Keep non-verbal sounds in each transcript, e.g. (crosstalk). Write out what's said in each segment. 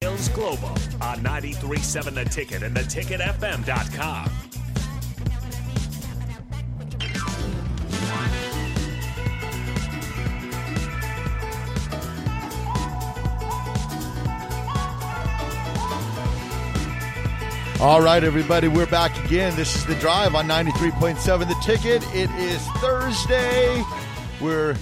Hills Global on 93.7 The Ticket and theticketfm.com. All right, everybody, we're back again. This is the drive on 93.7 The Ticket. It is Thursday. We're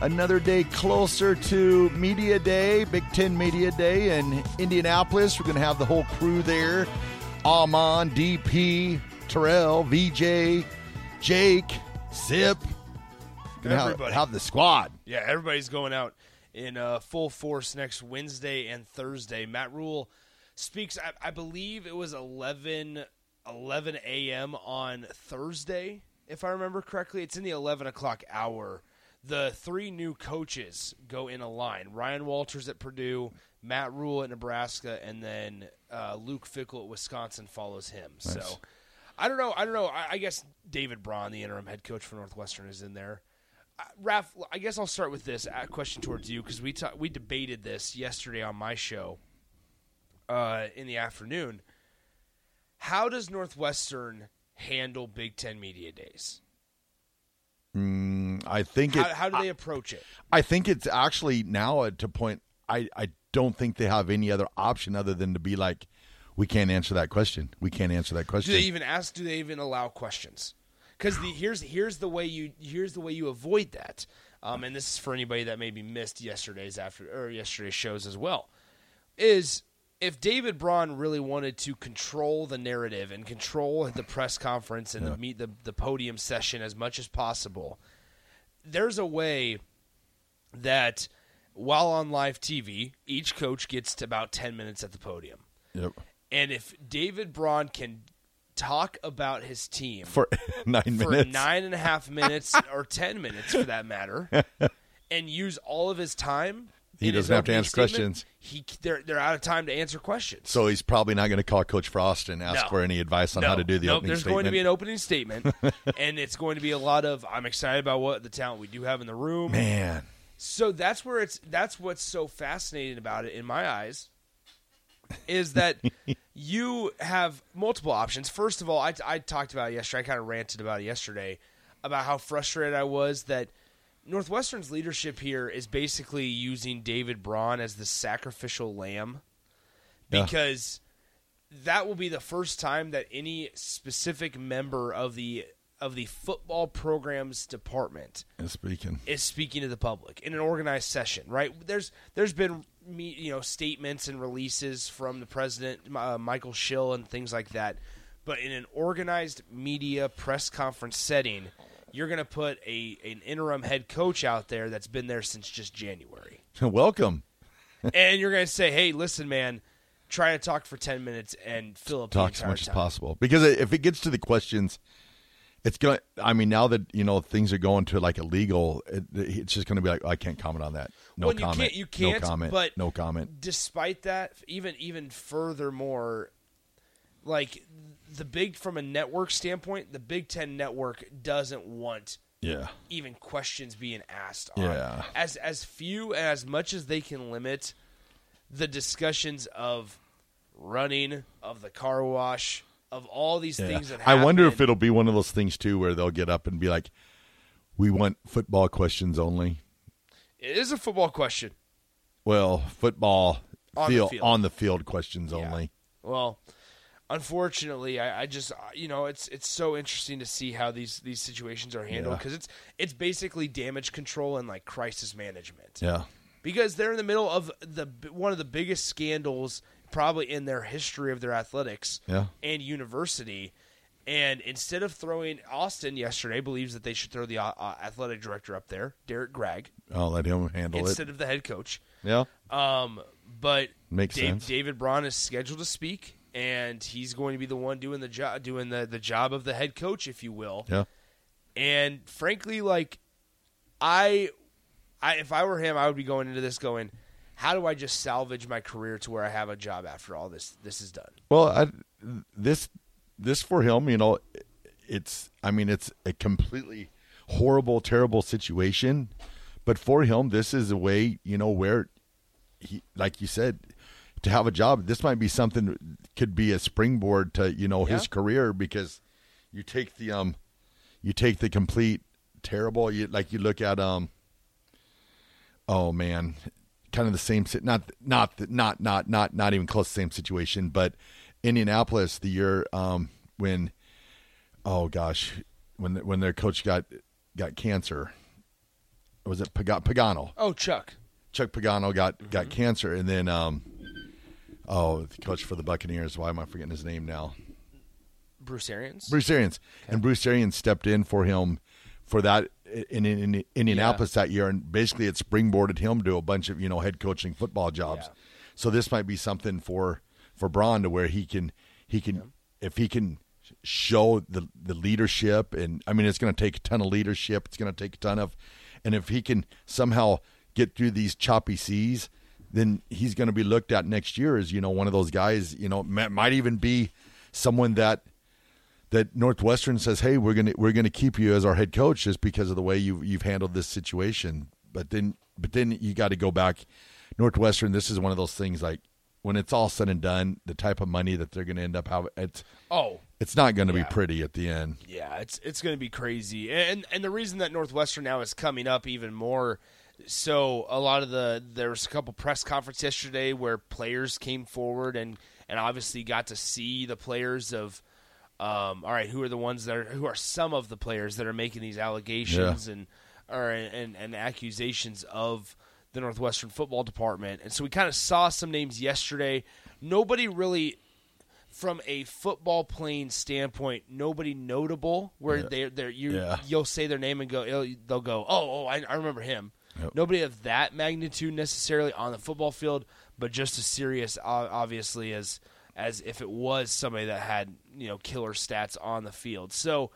another day closer to Media Day, Big Ten Media Day in Indianapolis. We're going to have the whole crew there Amon, DP, Terrell, VJ, Jake, Zip. Gonna have, have the squad. Yeah, everybody's going out in uh, full force next Wednesday and Thursday. Matt Rhule speaks, I, I believe it was 11, 11 a.m. on Thursday, if I remember correctly. It's in the 11 o'clock hour. The three new coaches go in a line Ryan Walters at Purdue, Matt Rhule at Nebraska, and then uh, Luke Fickell at Wisconsin follows him. So. I don't know. I don't know. I, I guess David Braun, the interim head coach for Northwestern, is in there. Uh, Raph, I guess I'll start with this uh, question towards you because we ta- we debated this yesterday on my show uh, in the afternoon. How does Northwestern handle Big Ten media days? Mm, I think it. How, how do they approach it? I think it's actually now at to point. I I don't think they have any other option other than to be like, we can't answer that question. We can't answer that question. Do they even ask? Do they even allow questions? Because the, here's here's the way you here's the way you avoid that. Um, and this is for anybody that maybe missed yesterday's after or yesterday's shows as well. Is if David Braun really wanted to control the narrative and control the press conference and the meet the the podium session as much as possible, there's a way that while on live TV, each coach gets to about ten minutes at the podium. Yep. And if David Braun can talk about his team For (laughs) nine for minutes. nine and a half minutes (laughs) or ten minutes for that matter, (laughs) and use all of his time, He doesn't have to answer questions. He they're they're out of time to answer questions. So he's probably not going to call Coach Frost and ask No. for any advice on no, how to do the no, opening there's statement. going to be an opening statement, (laughs) and it's going to be a lot of I'm excited about what the talent we do have in the room. Man, So that's where it's that's what's so fascinating about it in my eyes is that (laughs) you have multiple options. First of all, I, I talked about it yesterday. I kind of ranted about it yesterday about how frustrated I was that Northwestern's leadership here is basically using David Braun as the sacrificial lamb Yeah. because that will be the first time that any specific member of the of the football programs department and speaking. is speaking to the public in an organized session, right? There's there's been me, you know statements and releases from the president, uh, Michael Schill, and things like that. But in an organized media press conference setting, you're going to put a an interim head coach out there that's been there since just January, (laughs) Welcome. and you're going to say, "Hey, listen, man." Try to talk for ten minutes and fill up Talk as much as possible because if it gets to the questions, it's going. to I mean, now that you know things are going to like illegal, it, it's just going to be like oh, I can't comment on that. No well, you comment. can't. You can't. No comment. But no comment. Despite that, even even furthermore, like the big from a network standpoint, the Big Ten network doesn't want Yeah. even questions being asked. On. Yeah. As as few and as much as they can limit the discussions of running of the car wash of all these Yeah. things that happen. I wonder if it'll be one of those things too, where they'll get up and be like, "We want football questions only." it is a football question. Well, football On the field, field. on the field questions Yeah. only. Well, unfortunately, I, I just you know it's it's so interesting to see how these these situations are handled Yeah. because it's it's basically damage control and like crisis management Yeah. because they're in the middle of the one of the biggest scandals probably in their history of their athletics Yeah. and university. And instead of throwing Austin yesterday, believes that they should throw the uh, uh, athletic director up there, Derrick Gragg, I'll let him handle instead it. of the head coach. Yeah. Um, but Makes Dave, sense. David Braun is scheduled to speak, and he's going to be the one doing the job, doing the the job of the head coach, if you will. Yeah. And frankly, like I, I if I were him, I would be going into this going, how do I just salvage my career to where I have a job after all this this is done? Well, I, this this for him, you know, it's I mean it's a completely horrible, terrible situation, but for him, this is a way, you know, where he, like you said, to have a job. This might be something could be a springboard to you know his Yeah. career because you take the um, you take the complete terrible. You like you look at um, oh man, kind of the same not not not not not not even close to the same situation, but Indianapolis the year um when oh gosh when when their coach got got cancer was it Paga- Pagano Oh, Chuck. Chuck Pagano got got cancer and then um oh the coach for the Buccaneers why am I forgetting his name now Bruce Arians. Bruce Arians and Bruce Arians stepped in for him for that in, in, in Indianapolis that year, and basically it springboarded him to a bunch of you know head coaching football jobs. Yeah. So this might be something for for Braun to where he can he can if he can show the the leadership and I mean it's going to take a ton of leadership. It's going to take a ton of, and if he can somehow get through these choppy seas, then he's going to be looked at next year as you know one of those guys. You know might, even be someone that that Northwestern says, "Hey, we're gonna we're gonna keep you as our head coach just because of the way you you've handled this situation." But then, but then you got to go back. Northwestern, this is one of those things like when it's all said and done, the type of money that they're going to end up having, it's Oh, it's not going to Yeah. be pretty at the end. Yeah, it's it's going to be crazy, and and the reason that Northwestern now is coming up even more. So a lot of the there was a couple press conference yesterday where players came forward and and obviously got to see the players of. Um, all right, who are the ones that are who are some of the players that are making these allegations and or and, and accusations of the Northwestern football department? And so we kind of saw some names yesterday. Nobody really from a football playing standpoint, nobody notable where Yeah. they're they're you Yeah. you'll say their name and go they'll go oh oh I, I remember him. Nobody of that magnitude necessarily on the football field, but just as serious, obviously as as if it was somebody that had you know killer stats on the field. So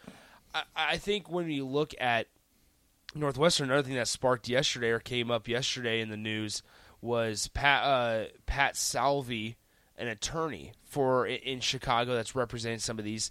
I, I think when you look at Northwestern, another thing that sparked yesterday or came up yesterday in the news was Pat uh, Pat Salvi, an attorney for in Chicago that's representing some of these,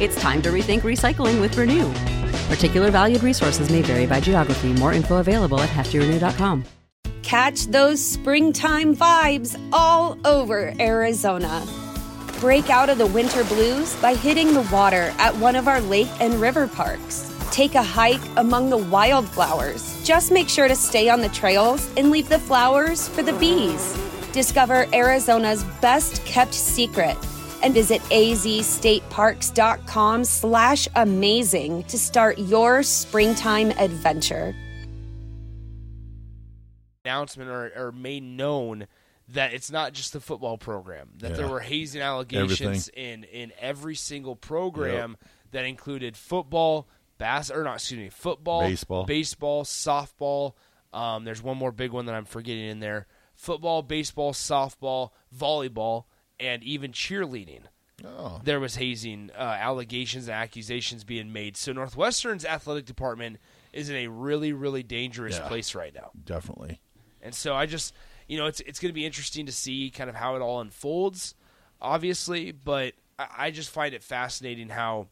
It's time to rethink recycling with Renew. Particular valued resources may vary by geography. More info available at heftyrenew.com. Catch those springtime vibes all over Arizona. Break out of the winter blues by hitting the water at one of our lake and river parks. Take a hike among the wildflowers. Just make sure to stay on the trails and leave the flowers for the bees. Discover Arizona's best kept secret and visit azstateparks.com slash amazing to start your springtime adventure. announcement or, or made known that it's not just the football program that Yeah. there were hazing allegations in in every single program that included football bass or not excuse me football Baseball. baseball softball um, there's one more big one that i'm forgetting in there football baseball softball volleyball and even cheerleading Oh. there was hazing uh, allegations and accusations being made so northwestern's athletic department is in a really really dangerous Yeah. place right now Definitely. and so I just, you know, it's it's going to be interesting to see kind of how it all unfolds, obviously. But I, I just find it fascinating how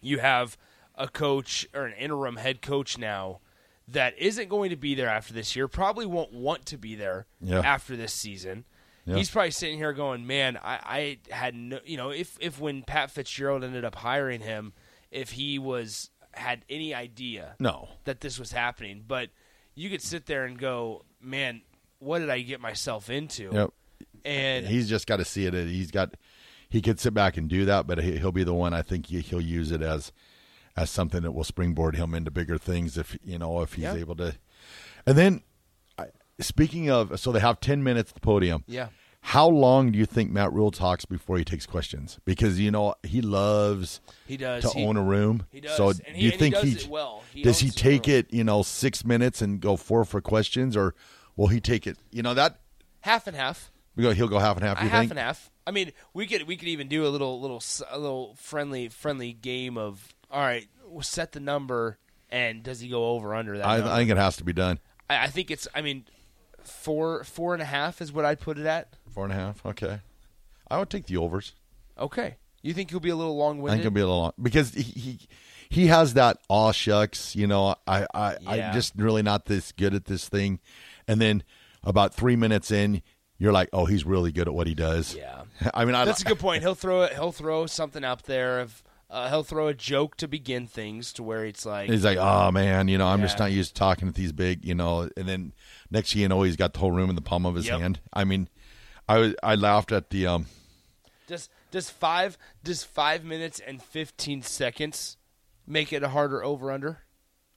you have a coach or an interim head coach now that isn't going to be there after this year. Probably won't want to be there Yeah. after this season. Yeah. He's probably sitting here going, "Man, I, I had no, you know, if if when Pat Fitzgerald ended up hiring him, if he was had any idea No. that this was happening, but you could sit there and go, "Man, what did I get myself into?" Yep. And He's just got to see it. He's got. He could sit back and do that, but he- he'll be the one. I think he- he'll use it as as something that will springboard him into bigger things if you know if he's Yeah. able to. And then, speaking of, so they have ten minutes at the podium. yeah, How long do you think Matt Rhule talks before he takes questions? Because you know he loves he does. to He- own a room. he does, So and do you and he think does it well. He does he take room. it? You know, six minutes and go four for questions, or will he take it? You know that half and half, we go. He'll go half and half. You half think? and half. I mean, we could we could even do a little little a little friendly friendly game of all right, we'll set the number and does he go over under that? I. I think it has to be done. I, I think it's. I mean, four four and a half is what I'd put it at. Four and a half. Okay. I would take the overs. Okay, you think he'll be a little long I think winded? it'll be a little long because he he, he has that aw shucks. You know, I I Yeah. I'm just really not this good at this thing, and then about three minutes in, you're like, oh, he's really good at what he does. Yeah. (laughs) I mean, I, That's a good point. He'll throw it. He'll throw something up there. Of uh, he'll throw a joke to begin things to where it's like, He's like, oh man, you know, I'm just not used to talking to these big, you know. And then next thing you know, he's got the whole room in the palm of his Yep. hand. I mean, I was I laughed at the um does does five does five minutes and fifteen seconds make it a harder over under?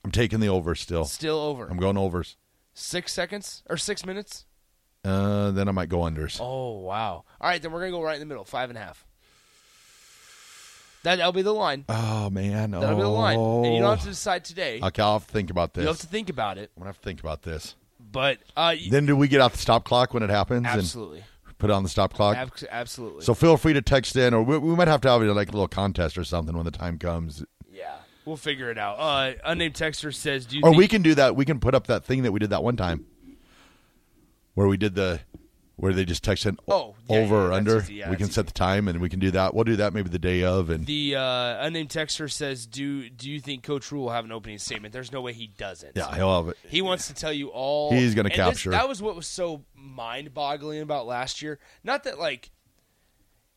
I'm taking the over still. Still over. I'm going overs. Six seconds or six minutes? Uh, then I might go unders. Oh wow! All right, then we're gonna go right in the middle, five and a half. That, that'll be the line. Oh man, That'll be the line. And you don't have to Oh. decide today. Okay, I'll have to think about this. You have to think about it. I'm gonna have to think about this. But uh, Then do we get out the stop clock when it happens absolutely, and put it on the stop clock? Ab- absolutely. So feel free to text in, or we, we might have to have like a little contest or something when the time comes. yeah, we'll figure it out. Uh, unnamed texter says, "Do you Or we can do that. We can put up that thing that we did that one time, where we did the, where they just text in Oh, yeah, over yeah, or under. easy. Yeah, we can that's set the time, and we can do that. We'll do that maybe the day of, and The uh, unnamed texter says, "Do do you think Coach Rhule will have an opening statement?" There's no way he doesn't. yeah, he'll have it. He wants to tell you all. He's gonna and this- capture. that was what was so mind-boggling about last year. Not that like.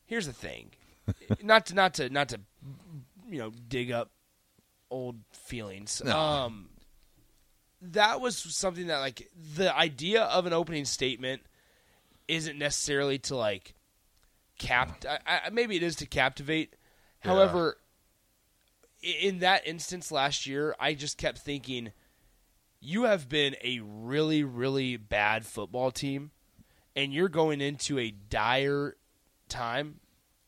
Here's the thing, (laughs) not to not to not to, you know, dig up old feelings. No. Um, that was something that like the idea of an opening statement isn't necessarily to like cap. Mm. I, I, maybe it is to captivate. However, i- in that instance last year, I just kept thinking, you have been a really, really bad football team, and you're going into a dire time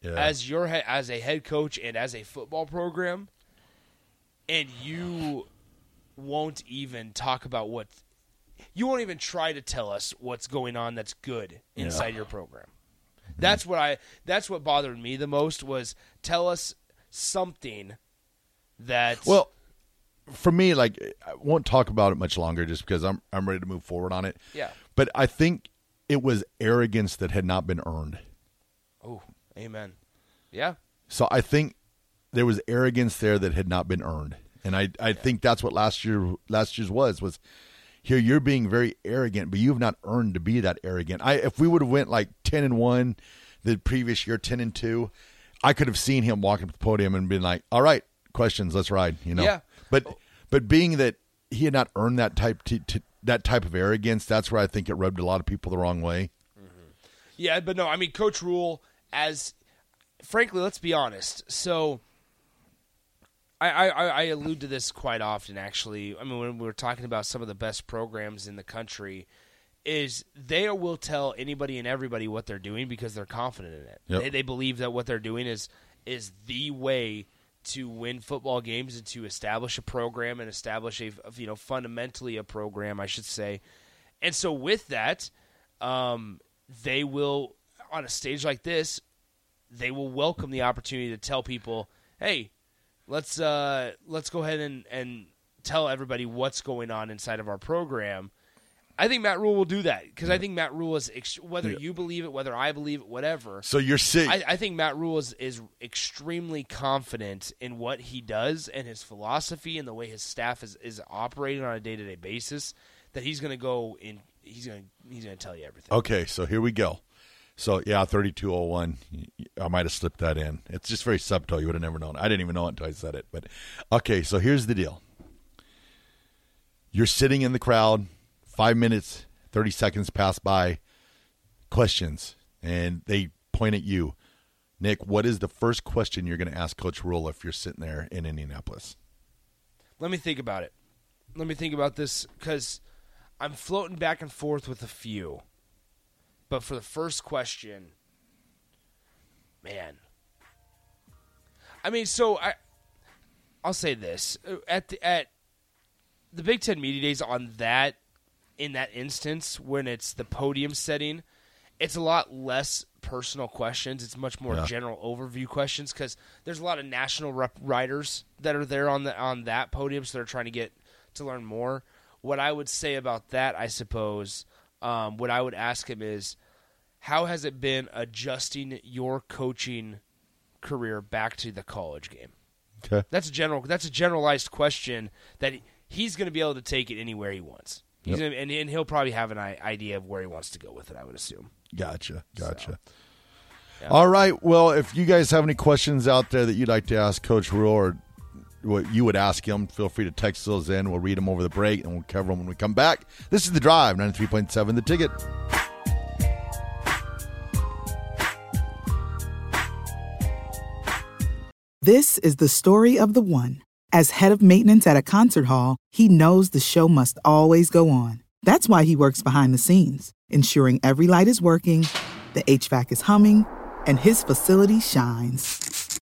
Yeah. as your as a head coach and as a football program, and you won't even talk about what you won't even try to tell us what's going on that's good inside your program. Mm-hmm. That's what I that's what bothered me the most was tell us something that Well, for me, like I won't talk about it much longer, just because I'm I'm ready to move forward on it. Yeah. But I think it was arrogance that had not been earned. oh amen yeah So I think there was arrogance there that had not been earned, and I I think that's what last year last year's was was here you're being very arrogant, but you have not earned to be that arrogant. I if we would have went like ten and one the previous year, ten and two, I could have seen him walking up the podium and been like, "All right, questions, let's ride." You know. Yeah. But but being that he had not earned that type that type of arrogance, that's where I think it rubbed a lot of people the wrong way. Mm-hmm. Yeah, but no, I mean, Coach Rhule, as frankly, let's be honest. So, I, I, I allude to this quite often, actually. I mean, when we were talking about some of the best programs in the country, is they will tell anybody and everybody what they're doing because they're confident in it. Yep. They, they believe that what they're doing is is the way to win football games and to establish a program and establish a you know fundamentally a program, I should say. And so with that, um, they will on a stage like this, they will welcome the opportunity to tell people, "Hey, let's uh, let's go ahead and, and tell everybody what's going on inside of our program." I think Matt Rhule will do that because I think Matt Rhule is ex- whether you believe it, whether I believe it, whatever. So you're sick. I, I think Matt Rhule is, is extremely confident in what he does and his philosophy and the way his staff is, is operating on a day to day basis. That he's going to go in. He's going he's going to tell you everything. Okay, so here we go. So yeah, thirty-two oh one. I might have slipped that in. It's just very subtle. You would have never known. I didn't even know it until I said it. But okay, so here's the deal. You're sitting in the crowd. Five minutes, thirty seconds pass by. Questions, and they point at you. Nick, what is the first question you're going to ask Coach Rhule if you're sitting there in Indianapolis? Let me think about it. Let me think about this because I'm floating back and forth with a few. But for the first question, man, I mean, so I, I'll say this uh, at the at the Big Ten Media Days on that in that instance when it's the podium setting, it's a lot less personal questions. It's much more Yeah. general overview questions because there's a lot of national rep writers that are there on the on that podium, so they're trying to get to learn more. What I would say about that, I suppose, um, what I would ask him is, how has it been adjusting your coaching career back to the college game? Okay. That's a general. That's a generalized question that he's going to be able to take it anywhere he wants. He's Yep. gonna, and, and he'll probably have an idea of where he wants to go with it. I would assume. Gotcha. Gotcha. yeah. All right. Well, if you guys have any questions out there that you'd like to ask Coach Rhule or what you would ask him, feel free to text those in. We'll read them over the break and we'll cover them when we come back. This is The Drive, 93.7 The Ticket. This is the story of the one. As head of maintenance at a concert hall, he knows the show must always go on. That's why he works behind the scenes, ensuring every light is working, the HVAC is humming, and his facility shines.